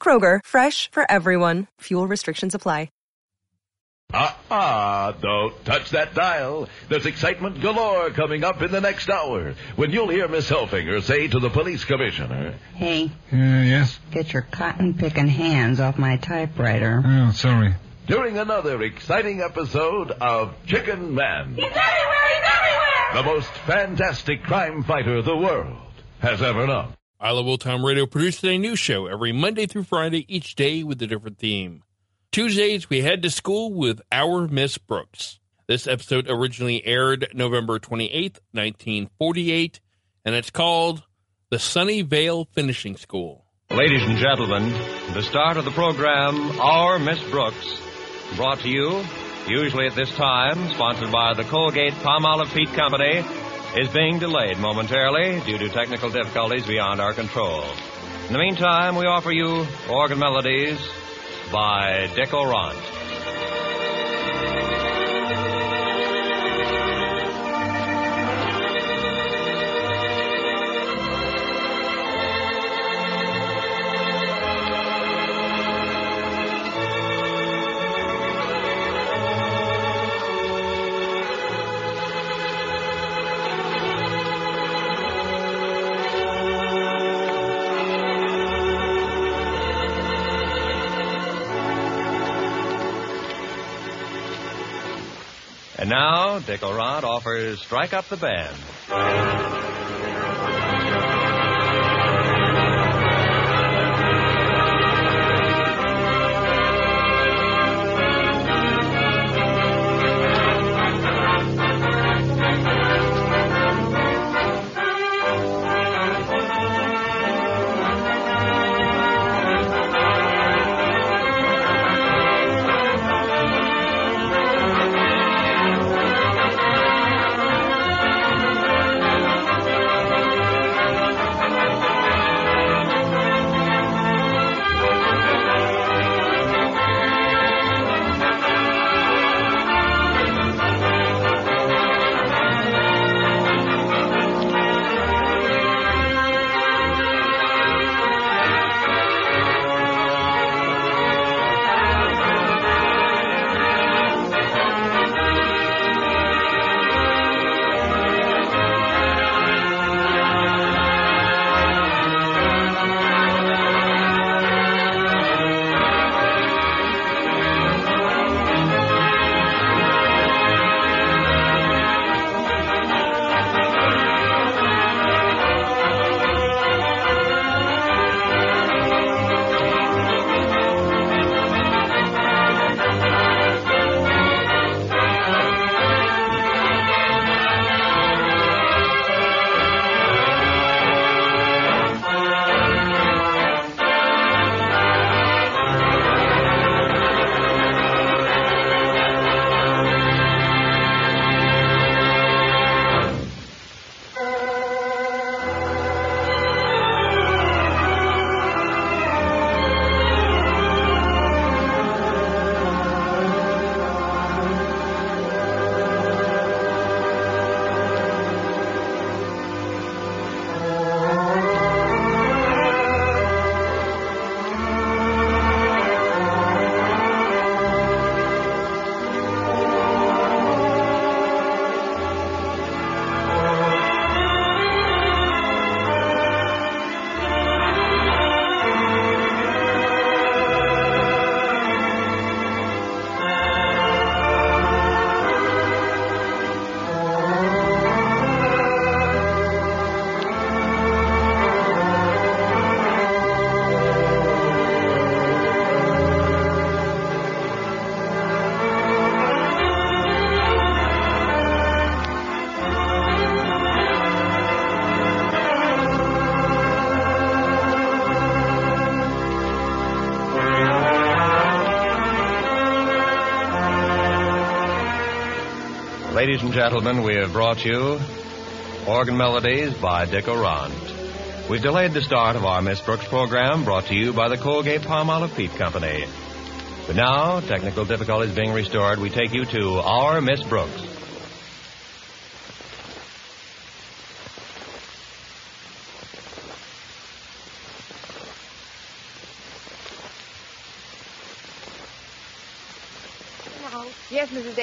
Kroger, fresh for everyone. Fuel restrictions apply. Ah-ah, don't touch that dial. There's excitement galore coming up in the next hour when you'll hear Miss Helfinger say to the police commissioner, Hey, Uh, yes? get your cotton picking hands off my typewriter. Oh, sorry. during another exciting episode of Chicken Man, He's everywhere! He's everywhere! the most fantastic crime fighter the world has ever known. I Love Old Time Radio produces a new show every Monday through Friday, each day with a different theme. Tuesdays, we head to school with Our Miss Brooks. This episode originally aired November 28th, 1948, and it's called The Sunnyvale Finishing School. Ladies and gentlemen, the start of the program, Our Miss Brooks, brought to you, usually at this time, sponsored by the Colgate Palmolive Peet Company, is being delayed momentarily due to technical difficulties beyond our control. In the meantime, we offer you Organ Melodies by Dick Aurandt. Dick Aurandt offers Strike Up the Band. Ladies and gentlemen, we have brought you Organ Melodies by Dick Aurandt. We've delayed the start of our Miss Brooks program brought to you by the Colgate Palmolive Peet Company. But now, technical difficulties being restored, we take you to our Miss Brooks.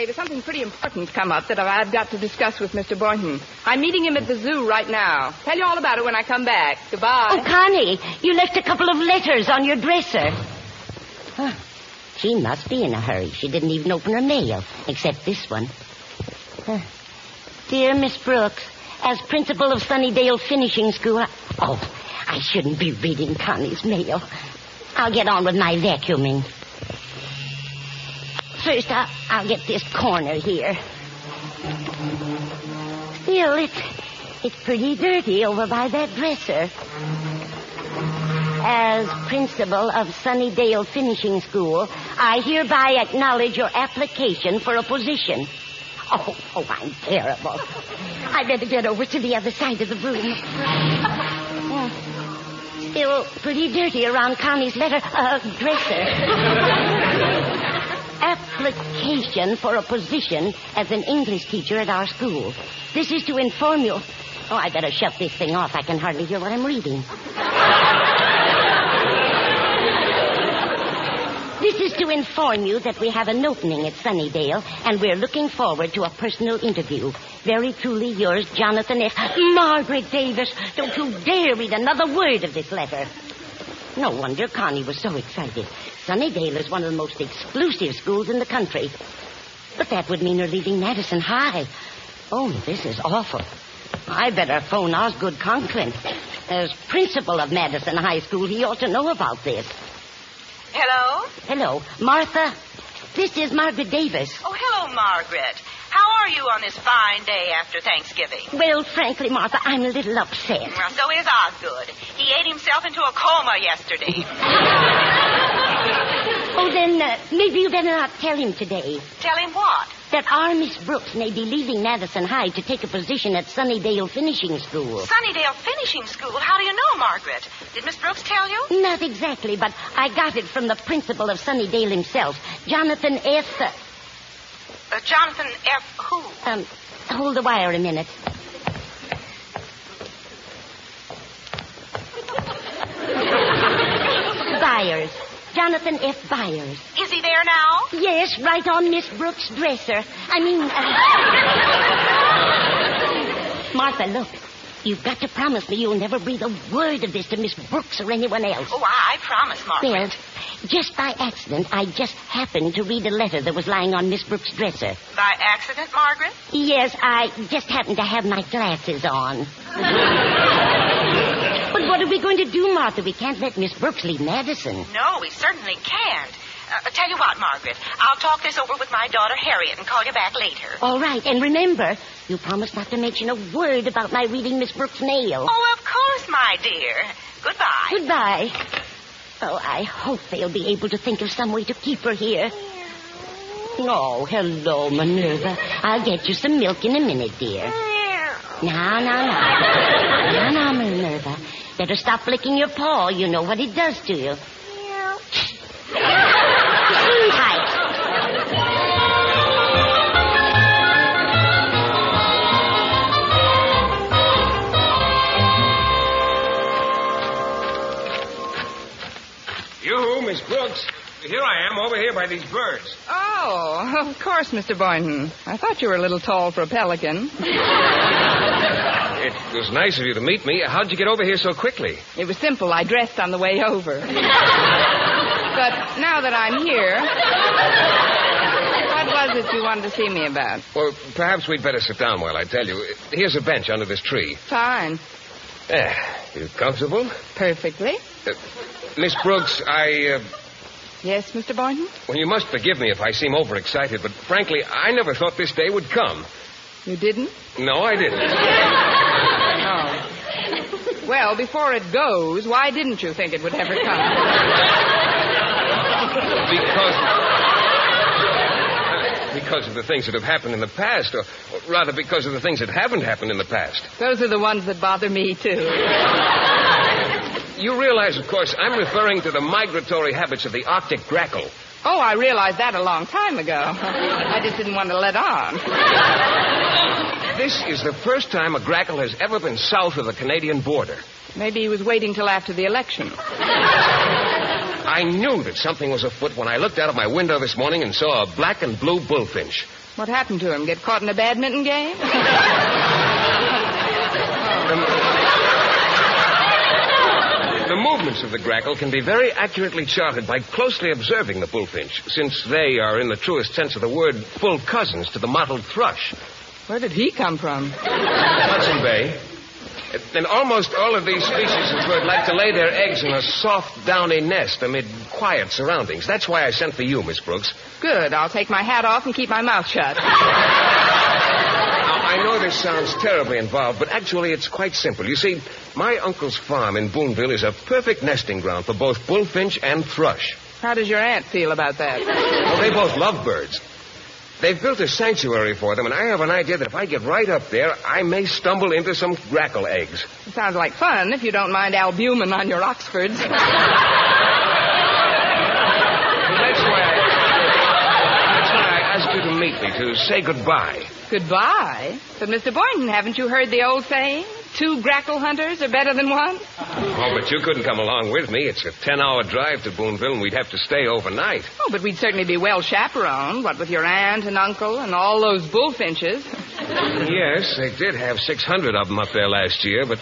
Mrs. Something pretty important's come up that I've got to discuss with Mr. Boynton. I'm meeting him at the zoo right now. Tell you all about it when I come back. Goodbye. Oh, Connie, you left a couple of letters on your dresser. Huh. She must be in a hurry. She didn't even open her mail, except this one. Huh. Dear Miss Brooks, as principal of Sunnydale Finishing School, I... oh, I shouldn't be reading Connie's mail. I'll get on with my vacuuming. First, I'll, I'll get this corner here. Still, it's, it's pretty dirty over by that dresser. As principal of Sunnydale Finishing School, I hereby acknowledge your application for a position. Oh, oh, I'm terrible. I'd better get over to the other side of the room. Still pretty dirty around Connie's letter, uh, dresser application for a position as an English teacher at our school. This is to inform you. Oh, I better shut this thing off. I can hardly hear what I'm reading. this is to inform you that we have an opening at Sunnydale, and we're looking forward to a personal interview. Very truly yours, Jonathan F. Margaret Davis, don't you dare read another word of this letter. No wonder Connie was so excited. Sunnydale is one of the most exclusive schools in the country. But that would mean her leaving Madison High. Oh, this is awful. I better phone Osgood Conklin. As principal of Madison High School, he ought to know about this. Hello? Hello. Martha, this is Margaret Davis. Oh, hello, Margaret. How are you on this fine day after Thanksgiving? Well, frankly, Martha, I'm a little upset. Well, so is Osgood. He ate himself into a coma yesterday. oh, then uh, maybe you better not tell him today. Tell him what? That our Miss Brooks may be leaving Madison High to take a position at Sunnydale Finishing School. Sunnydale Finishing School? How do you know, Margaret? Did Miss Brooks tell you? Not exactly, but I got it from the principal of Sunnydale himself, Jonathan F. Uh, Jonathan F. Who? Um, hold the wire a minute. Byers. Jonathan F. Byers. Is he there now? Yes, right on Miss Brooks' dresser. I mean. Uh... Martha, look. You've got to promise me you'll never breathe a word of this to Miss Brooks or anyone else. Oh, I promise, Margaret. Well, just by accident, I just happened to read a letter that was lying on Miss Brooks' dresser. By accident, Margaret? Yes, I just happened to have my glasses on. but what are we going to do, Martha? We can't let Miss Brooks leave Madison. No, we certainly can't. Uh, tell you what, Margaret. I'll talk this over with my daughter Harriet and call you back later. All right, and remember, you promised not to mention a word about my reading Miss Brooks' mail. Oh, of course, my dear. Goodbye. Goodbye. Oh, I hope they'll be able to think of some way to keep her here. Oh, hello, Minerva. I'll get you some milk in a minute, dear. Now, now, now. Now, now, Minerva. Better stop licking your paw. You know what it does to you. Miss Brooks. Here I am, over here by these birds. Oh, of course, Mr. Boynton. I thought you were a little tall for a pelican. It was nice of you to meet me. How'd you get over here so quickly? It was simple. I dressed on the way over. but now that I'm here, what was it you wanted to see me about? Well, perhaps we'd better sit down while I tell you. Here's a bench under this tree. Fine. There. You comfortable? Perfectly. Uh, Miss Brooks, I. Uh, yes, Mr. Boynton? Well, you must forgive me if I seem overexcited, but frankly, I never thought this day would come. You didn't? No, I didn't. Oh. Well, before it goes, why didn't you think it would ever come? Because. because of the things that have happened in the past, or, or rather because of the things that haven't happened in the past. Those are the ones that bother me, too. You realize, of course, I'm referring to the migratory habits of the Arctic grackle. Oh, I realized that a long time ago. I just didn't want to let on. This is the first time a grackle has ever been south of the Canadian border. Maybe he was waiting till after the election. I knew that something was afoot when I looked out of my window this morning and saw a black and blue bullfinch. What happened to him? Get caught in a badminton game? The movements of the grackle can be very accurately charted by closely observing the bullfinch, since they are, in the truest sense of the word, full cousins to the mottled thrush. Where did he come from? Hudson Bay. And almost all of these species of bird like to lay their eggs in a soft, downy nest amid quiet surroundings. That's why I sent for you, Miss Brooks. Good. I'll take my hat off and keep my mouth shut. I know this sounds terribly involved, but actually it's quite simple. You see, my uncle's farm in Boonville is a perfect nesting ground for both bullfinch and thrush. How does your aunt feel about that? Well, they both love birds. They've built a sanctuary for them, and I have an idea that if I get right up there, I may stumble into some grackle eggs. It sounds like fun if you don't mind albumin on your Oxfords. That's why I, that's why I asked you to meet me, to say goodbye. Goodbye? But, Mr. Boynton, haven't you heard the old saying? Two grackle hunters are better than one? Oh, but you couldn't come along with me. It's a ten-hour drive to Boonville, and we'd have to stay overnight. Oh, but we'd certainly be well chaperoned. What with your aunt and uncle and all those bullfinches. Yes, they did have 600 of them up there last year, but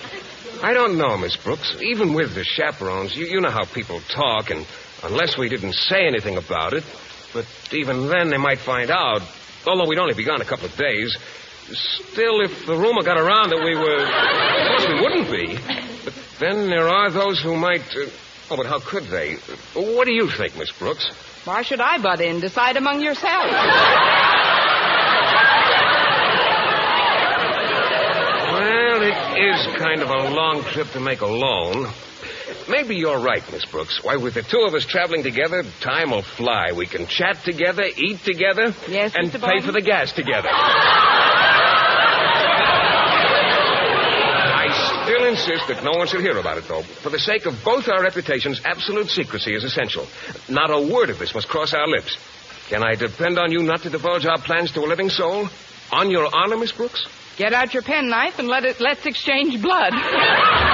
I don't know, Miss Brooks. Even with the chaperones, you, you know how people talk, and unless we didn't say anything about it, but even then they might find out. Although we'd only be gone a couple of days. Still, if the rumor got around that we were. Of course, we wouldn't be. But then there are those who might. Uh... Oh, but how could they? What do you think, Miss Brooks? Why should I butt in? Decide among yourselves. Well, it is kind of a long trip to make alone. Maybe you're right, Miss Brooks. Why, with the two of us traveling together, time will fly. We can chat together, eat together, yes, and Mr. pay Boynton? for the gas together. I still insist that no one should hear about it, though. For the sake of both our reputations, absolute secrecy is essential. Not a word of this must cross our lips. Can I depend on you not to divulge our plans to a living soul? On your honor, Miss Brooks? Get out your penknife and let it let's exchange blood.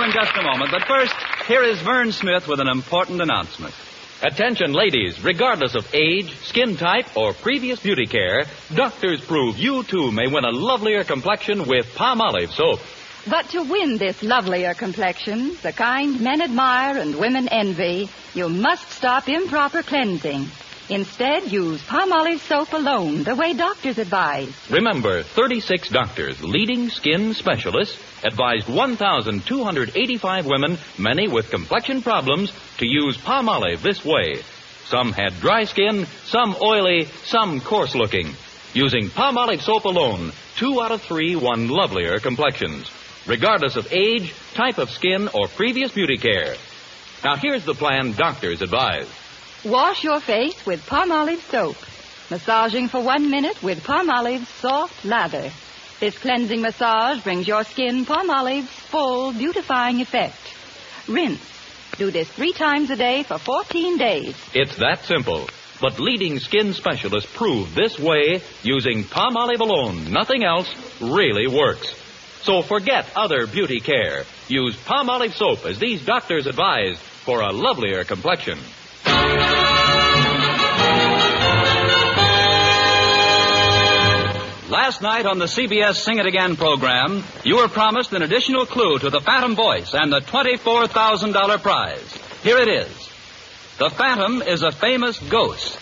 will continue in just a moment. But first, here is Vern Smith with an important announcement. Attention, ladies, regardless of age, skin type, or previous beauty care, doctors prove you too may win a lovelier complexion with Palmolive soap. But to win this lovelier complexion, the kind men admire and women envy, you must stop improper cleansing. Instead, use Palmolive soap alone, the way doctors advise. Remember, 36 doctors, leading skin specialists, advised 1,285 women, many with complexion problems, to use Palmolive this way. Some had dry skin, some oily, some coarse looking. Using Palmolive soap alone, two out of three won lovelier complexions, regardless of age, type of skin, or previous beauty care. Now here's the plan doctors advise. Wash your face with Palmolive soap. Massaging for one minute with Palmolive's soft lather. This cleansing massage brings your skin Palmolive's full beautifying effect. Rinse. Do this three times a day for 14 days. It's that simple. But leading skin specialists prove this way, using Palmolive alone, nothing else, really works. So forget other beauty care. Use Palmolive soap as these doctors advise for a lovelier complexion. Last night on the CBS Sing It Again program, you were promised an additional clue to the Phantom voice and the $24,000 prize. Here it is. The Phantom is a famous ghost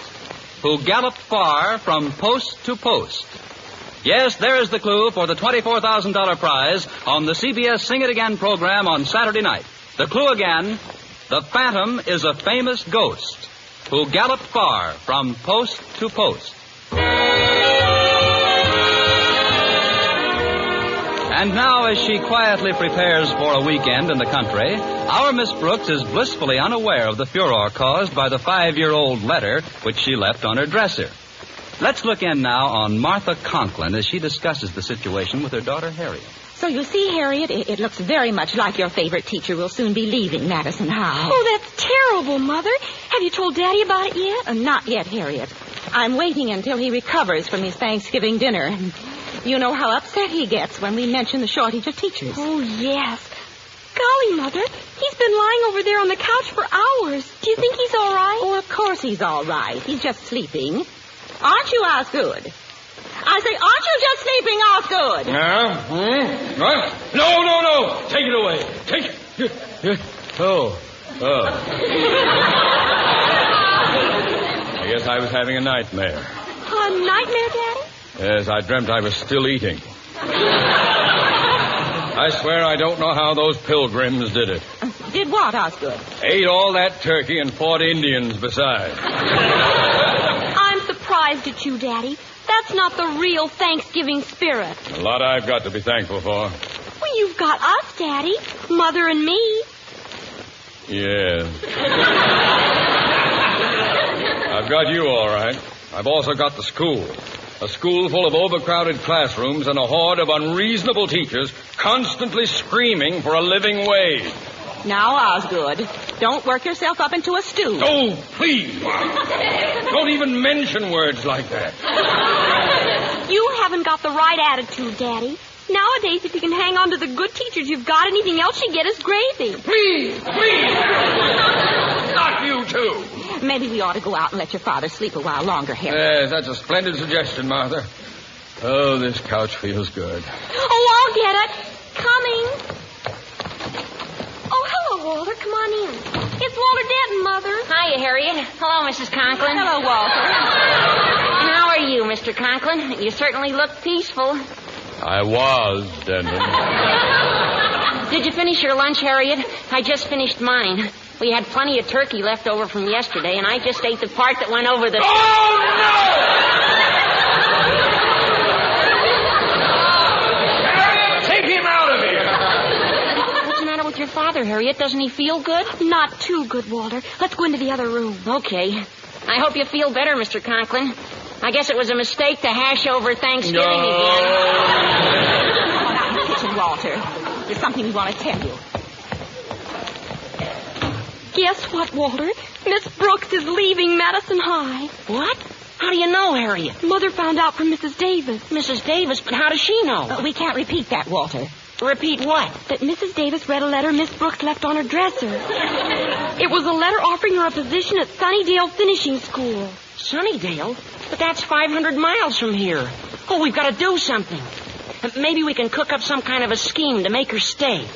who galloped far from post to post. Yes, there is the clue for the $24,000 prize on the CBS Sing It Again program on Saturday night. The clue again the Phantom is a famous ghost who galloped far from post to post. And now, as she quietly prepares for a weekend in the country, our Miss Brooks is blissfully unaware of the furor caused by the five year old letter which she left on her dresser. Let's look in now on Martha Conklin as she discusses the situation with her daughter Harriet. So you see, Harriet, it, it, looks very much like your favorite teacher will soon be leaving Madison High. Oh, that's terrible, Mother. Have you told Daddy about it yet? Uh, not yet, Harriet. I'm waiting until he recovers from his Thanksgiving dinner. You know how upset he gets when we mention the shortage of teachers. Oh, yes. Golly, Mother, he's been lying over there on the couch for hours. Do you think he's all right? Oh, of course he's all right. He's just sleeping. Aren't you, Osgood? I say, aren't you just sleeping, Osgood? Yeah? Hmm? What? No, no, no. Take it away. Take it. Oh. Oh. I guess I was having a nightmare. A nightmare, Daddy? Yes, I dreamt I was still eating. I swear I don't know how those pilgrims did it. Did what, Osgood? Ate all that turkey and fought Indians besides. I'm surprised at you, Daddy. That's not the real Thanksgiving spirit. A lot I've got to be thankful for. Well, you've got us, Daddy. Mother and me. Yes. I've got you all right. I've also got the school. A school full of overcrowded classrooms and a horde of unreasonable teachers constantly screaming for a living wage. Now, Osgood, don't work yourself up into a stew. Oh, please. don't even mention words like that. You haven't got the right attitude, Daddy. Nowadays, if you can hang on to the good teachers you've got, anything else you get is gravy. Please, please. Not you, too. Maybe we ought to go out and let your father sleep a while longer, Harry. Yes, that's a splendid suggestion, Martha. Oh, this couch feels good. Oh, I'll get it. Coming. Oh, hello, Walter. Come on in. It's Walter Denton, Mother. Hiya, Harriet. Hello, Mrs. Conklin. Hello, Walter. And how are you, Mr. Conklin? You certainly look peaceful. I was, Denton. Did you finish your lunch, Harriet? I just finished mine. We had plenty of turkey left over from yesterday, and I just ate the part that went over the. Oh, no! Take him out of here! What's the matter with your father, Harriet? Doesn't he feel good? Not too good, Walter. Let's go into the other room. Okay. I hope you feel better, Mr. Conklin. I guess it was a mistake to hash over Thanksgiving No. again. Come on out in the kitchen, Walter. There's something we want to tell you. Guess what, Walter? Miss Brooks is leaving Madison High. What? How do you know, Harriet? Mother found out from Mrs. Davis. Mrs. Davis, but how does she know? Uh, we can't repeat that, Walter. Repeat what? That Mrs. Davis read a letter Miss Brooks left on her dresser. It was a letter offering her a position at Sunnydale Finishing School. Sunnydale? But that's 500 miles from here. Oh, we've got to do something. Maybe we can cook up some kind of a scheme to make her stay.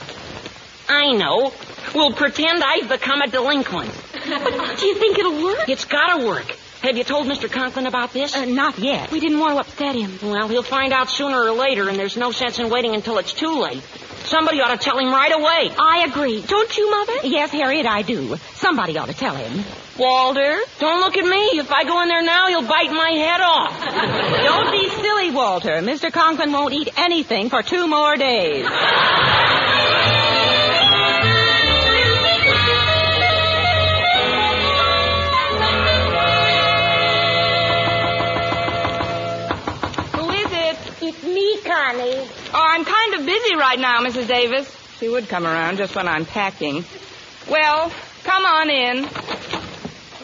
I know. We'll pretend I've become a delinquent. But do you think it'll work? It's got to work. Have you told Mr. Conklin about this? Uh, not yet. We didn't want to upset him. Well, he'll find out sooner or later, and there's no sense in waiting until it's too late. Somebody ought to tell him right away. I agree. Don't you, Mother? Yes, Harriet, I do. Somebody ought to tell him. Walter, don't look at me. If I go in there now, he'll bite my head off. Don't be silly, Walter. Mr. Conklin won't eat anything for two more days. Connie. Oh, I'm kind of busy right now, Mrs. Davis. She would come around just when I'm packing. Well, come on in.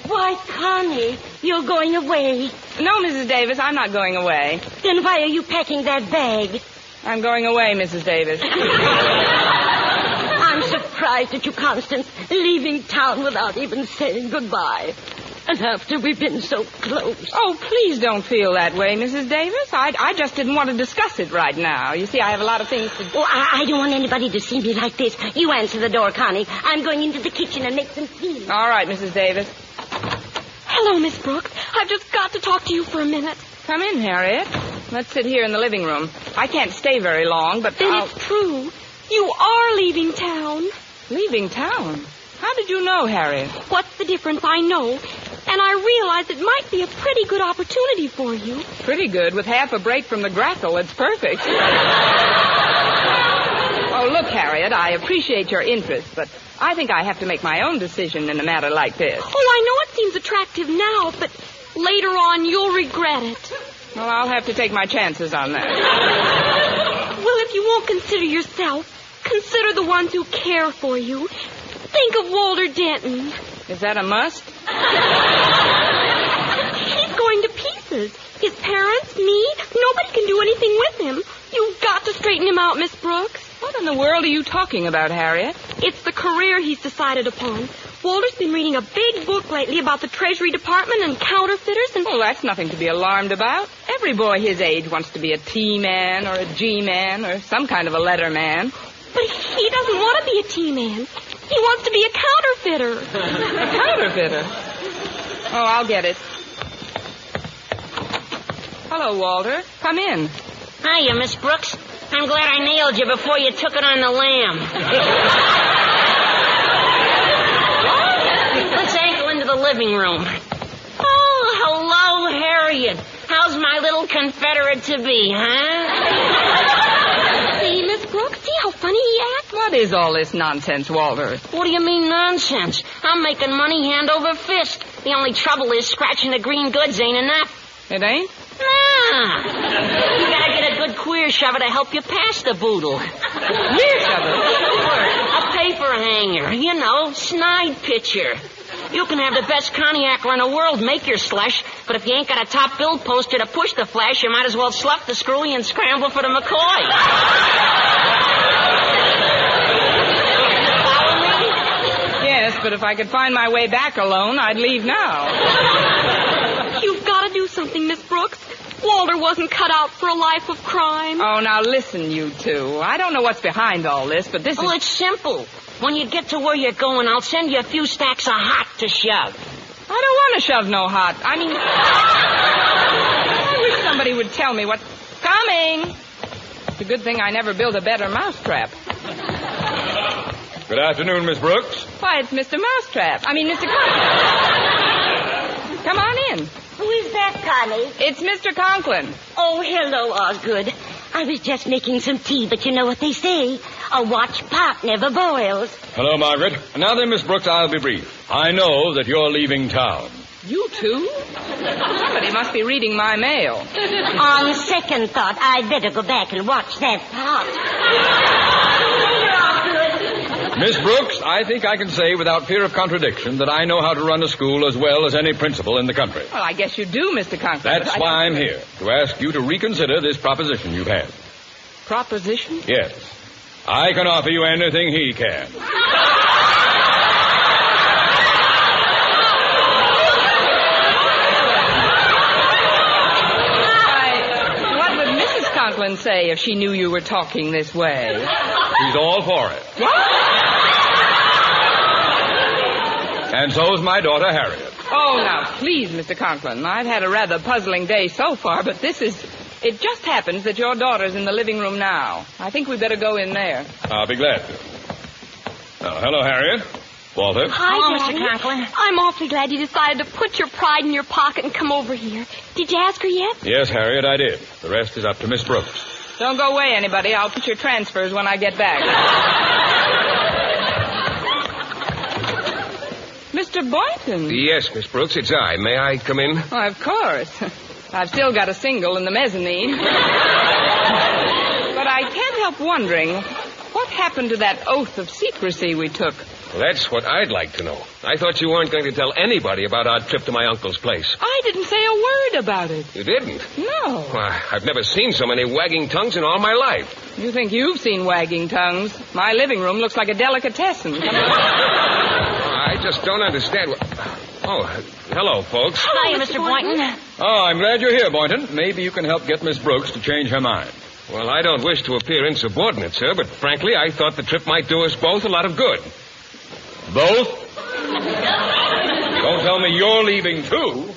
Why, Connie, you're going away. No, Mrs. Davis, I'm not going away. Then why are you packing that bag? I'm going away, Mrs. Davis. I'm surprised at you, Constance, leaving town without even saying goodbye. And after we've been so close. Oh, please don't feel that way, Mrs. Davis. I, I just didn't want to discuss it right now. You see, I have a lot of things to do. Oh, I, I don't want anybody to see me like this. You answer the door, Connie. I'm going into the kitchen and make some tea. All right, Mrs. Davis. Hello, Miss Brooks. I've just got to talk to you for a minute. Come in, Harriet. Let's sit here in the living room. I can't stay very long, but Then I'll... it's true. You are leaving town. Leaving town? How did you know, Harriet? What's the difference? I know. And I realize it might be a pretty good opportunity for you. Pretty good. With half a break from the grackle, it's perfect. Oh, look, Harriet, I appreciate your interest, but I think I have to make my own decision in a matter like this. Oh, I know it seems attractive now, but later on you'll regret it. Well, I'll have to take my chances on that. Well, if you won't consider yourself, consider the ones who care for you. Think of Walter Denton. Is that a must? He's going to pieces. His parents, me, nobody can do anything with him. You've got to straighten him out, Miss Brooks. What in the world are you talking about, Harriet? It's the career he's decided upon. Walter's been reading a big book lately about the Treasury Department and counterfeiters and... Well, that's nothing to be alarmed about. Every boy his age wants to be a T-man or a G-man or some kind of a letter man. But he doesn't want to be a T-man. He wants to be a counterfeiter. a counterfeiter? Oh, I'll get it. Hello, Walter. Come in. Hiya, Miss Brooks. I'm glad I nailed you before you took it on the lam. Let's ankle into the living room. Oh, hello, Harriet. How's my little Confederate to be, huh? See, Miss Brooks, see how funny he acts? What is all this nonsense, Walter? What do you mean nonsense? I'm making money hand over fist. The only trouble is scratching the green goods ain't enough. It ain't? Nah. You gotta get a good queer shover to help you pass the boodle. Queer shover? A paper hanger, you know, snide pitcher. You can have the best koniaker in the world make your slush, but if you ain't got a top bill poster to push the flash, you might as well slough the screwy and scramble for the McCoy. Yes, but if I could find my way back alone, I'd leave now. You've got to do something, Miss Brooks. Walter wasn't cut out for a life of crime. Oh, now listen, you two. I don't know what's behind all this, but this Oh, is... it's simple. When you get to where you're going, I'll send you a few stacks of hot to shove. I don't want to shove no hot. I mean, I wish somebody would tell me what's coming. It's a good thing I never built a better mousetrap. Good afternoon, Miss Brooks. Why, it's Mr. Mousetrap. I mean, Mr. Conklin. Come on in. Who is that, Connie? It's Mr. Conklin. Oh, hello, Osgood. I was just making some tea, but you know what they say. A watch pot never boils. Hello, Margaret. Now then, Miss Brooks, I'll be brief. I know that you're leaving town. You too? Somebody must be reading my mail. On second thought, I'd better go back and watch that pot. Miss Brooks, I think I can say without fear of contradiction that I know how to run a school as well as any principal in the country. Well, I guess you do, Mr. Conklin. That's I why I'm here, to ask you to reconsider this proposition you've had. Proposition? Yes. I can offer you anything he can. Why, what would Mrs. Conklin say if she knew you were talking this way? He's all for it. And so's my daughter, Harriet. Oh, now, please, Mr. Conklin. I've had a rather puzzling day so far, but this is. It just happens that your daughter's in the living room now. I think we'd better go in there. I'll be glad to. Oh, hello, Harriet. Walter. Hi, Hello, Daddy. Mr. Conklin. I'm awfully glad you decided to put your pride in your pocket and come over here. Did you ask her yet? Yes, Harriet, I did. The rest is up to Miss Brooks. Don't go away, anybody. I'll put your transfers when I get back. Mr. Boynton. Yes, Miss Brooks, it's I. May I come in? Why, of course. I've still got a single in the mezzanine. but I can't help wondering what happened to that oath of secrecy we took. That's what I'd like to know. I thought you weren't going to tell anybody about our trip to my uncle's place. I didn't say a word about it. You didn't? No. Why, I've never seen so many wagging tongues in all my life. You think you've seen wagging tongues? My living room looks like a delicatessen. Come on. I just don't understand what. Oh, hello, folks. Hiya, Mr. Boynton. Oh, I'm glad you're here, Boynton. Maybe you can help get Miss Brooks to change her mind. Well, I don't wish to appear insubordinate, sir, but frankly, I thought the trip might do us both a lot of good. Both? Don't tell me you're leaving, too.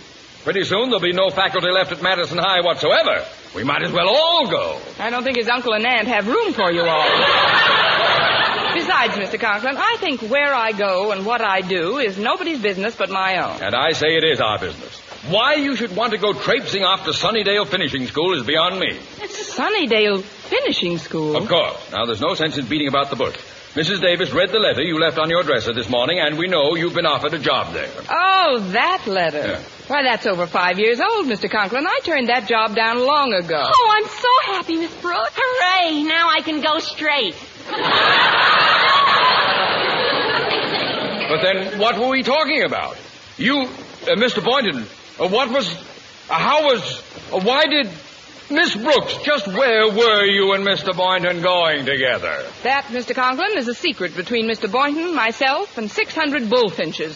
Pretty soon there'll be no faculty left at Madison High whatsoever. We might as well all go. I don't think his uncle and aunt have room for you all. Besides, Mr. Conklin, I think where I go and what I do is nobody's business but my own. And I say it is our business. Why you should want to go traipsing off to Sunnydale Finishing School is beyond me. It's Sunnydale finishing school. Of course. Now, there's no sense in beating about the bush. Mrs. Davis read the letter you left on your dresser this morning, and we know you've been offered a job there. Oh, that letter. Yeah. Why, that's over five years old, Mr. Conklin. I turned that job down long ago. Oh, I'm so happy, Miss Brooks. Hooray! Now I can go straight. But then, what were we talking about? You, uh, Mr. Boynton, uh, what was, uh, how was, uh, why did, Miss Brooks, just where were you and Mr. Boynton going together? That, Mr. Conklin, is a secret between Mr. Boynton, myself, and 600 bullfinches.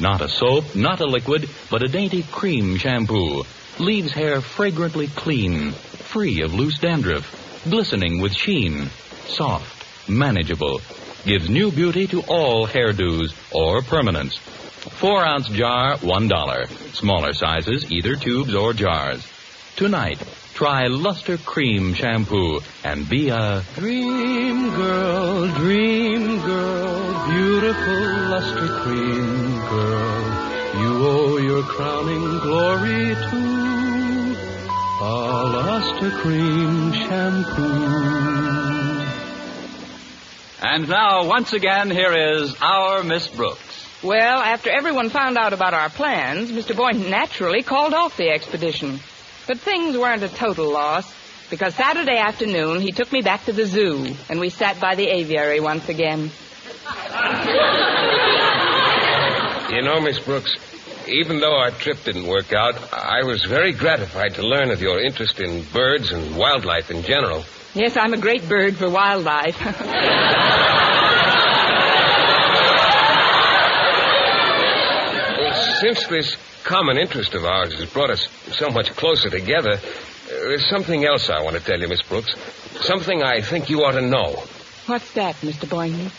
Not a soap, not a liquid, but a dainty cream shampoo. Leaves hair fragrantly clean, free of loose dandruff, glistening with sheen, soft, manageable. Gives new beauty to all hairdos or permanents. Four ounce jar, one dollar. Smaller sizes, either tubes or jars. Tonight, try Luster Cream Shampoo and be a Dream girl, dream girl, beautiful luster cream girl. You owe your crowning glory to a luster cream shampoo. And now, once again, here is our Miss Brooks. Well, after everyone found out about our plans, Mr. Boynton naturally called off the expedition. But things weren't a total loss, because Saturday afternoon he took me back to the zoo, and we sat by the aviary once again. You know, Miss Brooks, even though our trip didn't work out, I was very gratified to learn of your interest in birds and wildlife in general. Yes, I'm a great bird for wildlife. Well, since this common interest of ours has brought us so much closer together, uh, there's something else I want to tell you, Miss Brooks. Something I think you ought to know. What's that, Mr. Boynton?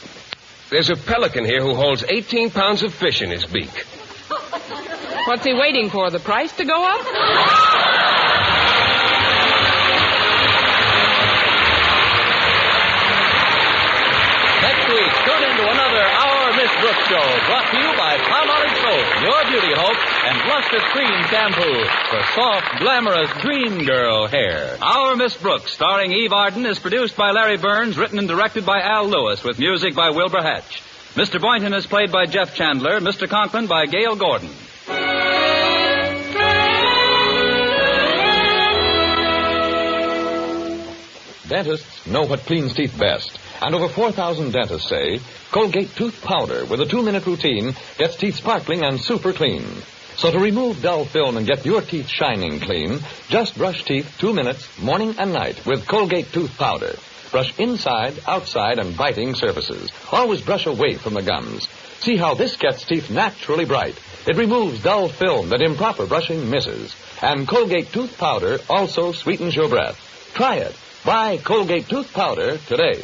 There's a pelican here who holds 18 pounds of fish in his beak. What's he waiting for? The price to go up? Next week, tune into another Miss Brooks show, brought to you by Palmolive Soap, your beauty hope, and Luster Cream Shampoo for soft, glamorous dream girl hair. Our Miss Brooks, starring Eve Arden, is produced by Larry Berns, written and directed by Al Lewis, with music by Wilbur Hatch. Mr. Boynton is played by Jeff Chandler, Mr. Conklin by Gale Gordon. Dentists know what cleans teeth best. And over 4,000 dentists say Colgate tooth powder with a two-minute routine gets teeth sparkling and super clean. So to remove dull film and get your teeth shining clean, just brush teeth two minutes, morning and night, with Colgate tooth powder. Brush inside, outside, and biting surfaces. Always brush away from the gums. See how this gets teeth naturally bright. It removes dull film that improper brushing misses. And Colgate tooth powder also sweetens your breath. Try it. Buy Colgate tooth powder today.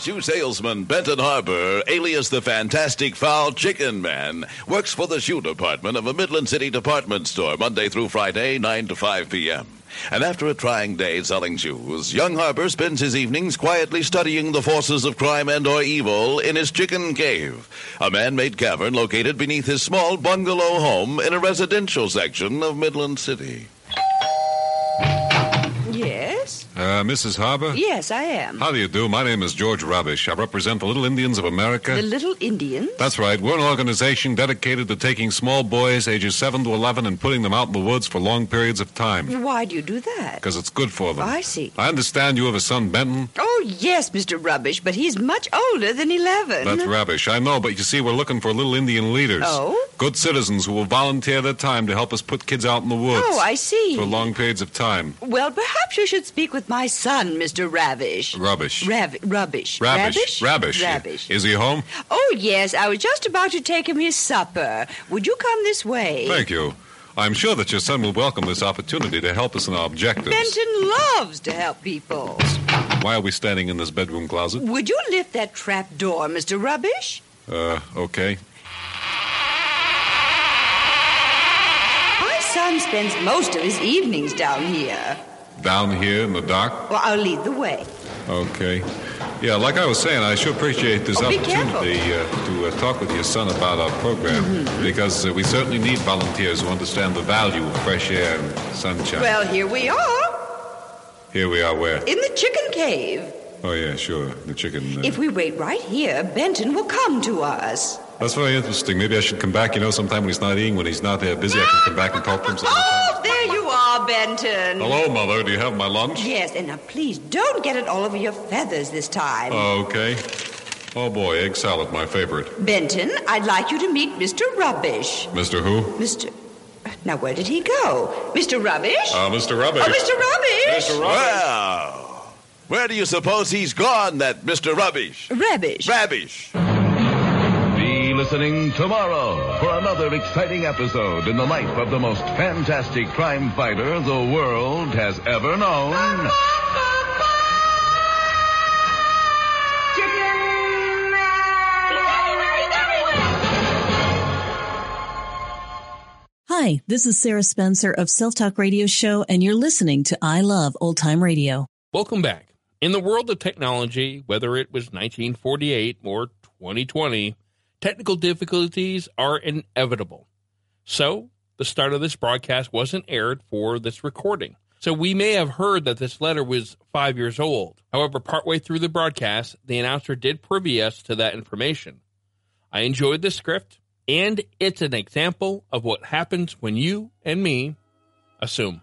Shoe salesman Benton Harbor, alias the Fantastic Foul Chicken Man, works for the shoe department of a Midland City department store Monday through Friday, 9 to 5 p.m. And after a trying day selling shoes, young Harbor spends his evenings quietly studying the forces of crime and or evil in his chicken cave, a man-made cavern located beneath his small bungalow home in a residential section of Midland City. Uh, Mrs. Harbor? Yes, I am. How do you do? My name is George Rubbish. I represent the Little Indians of America. The Little Indians? That's right. We're an organization dedicated to taking small boys ages 7 to 11 and putting them out in the woods for long periods of time. Why do you do that? Because it's good for them. I see. I understand you have a son, Benton. Oh, yes, Mr. Rubbish, but he's much older than 11. That's rubbish. I know, but you see, we're looking for little Indian leaders. Oh? Good citizens who will volunteer their time to help us put kids out in the woods. Oh, I see. For long periods of time. Well, perhaps you should speak with my son, Mr. Ravish. Rubbish. Rav- rubbish. Rubbish. Ravish? Rubbish. Is he home? Oh, yes. I was just about to take him his supper. Would you come this way? Thank you. I'm sure that your son will welcome this opportunity to help us in our objectives. Benton loves to help people. Why are we standing in this bedroom closet? Would you lift that trap door, Mr. Rubbish? Uh, okay. My son spends most of his evenings down here. Down here in the dark? Well, I'll lead the way. Okay. Yeah, like I was saying, I sure appreciate this Oh, opportunity uh, to uh, talk with your son about our program Mm-hmm. because uh, we certainly need volunteers who understand the value of fresh air and sunshine. Well, here we are, Here we are where? in the chicken cave. Oh, yeah, sure. The chicken. Uh, If we wait right here, Benton will come to us. that's very interesting. Maybe I should come back, you know, sometime when he's not eating, when he's not there busy, I can come back and talk to him sometime. Oh, there you are, Benton. Hello, Mother. Do you have my lunch? Yes, and now please don't get it all over your feathers this time. Okay. Oh, boy, egg salad, my favorite. Benton, I'd like you to meet Mr. Rubbish. Mr. Who? Mr. Now, where did he go? Mr. Rubbish? Uh, Mr. Rubbish. Oh, Mr. Rubbish! Mr. Rubbish. Well, where do you suppose he's gone, that Mr. Rubbish? Rubbish. Rubbish. Be listening tomorrow for another exciting episode in the life of the most fantastic crime fighter the world has ever known. Hi, this is Sarah Spencer of Self Talk Radio Show, and you're listening to I Love Old Time Radio. Welcome back. In the world of technology, whether it was 1948 or 2020, technical difficulties are inevitable. So, the start of this broadcast wasn't aired for this recording. So, we may have heard that this letter was five years old. However, partway through the broadcast, the announcer did privy us to that information. I enjoyed the script, and it's an example of what happens when you and me assume.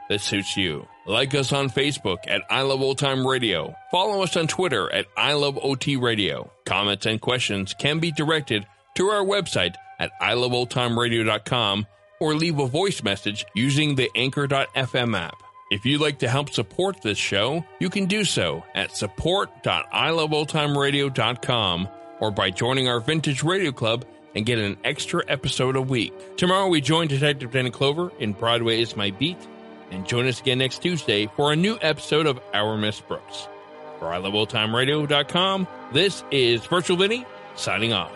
that suits you. Like us on Facebook at I Love Old Time Radio. Follow us on Twitter at I Love OT Radio. Comments and questions can be directed to our website at iloveoldtimeradio.com or leave a voice message using the Anchor.fm app. If you'd like to help support this show, you can do so at support.iloveoldtimeradio.com or by joining our Vintage Radio Club and get an extra episode a week. Tomorrow we join Detective Danny Clover in Broadway is My Beat, and join us again next Tuesday for a new episode of Our Miss Brooks. For iloveoldtimeradio.com, this is Virtual Vinny signing off.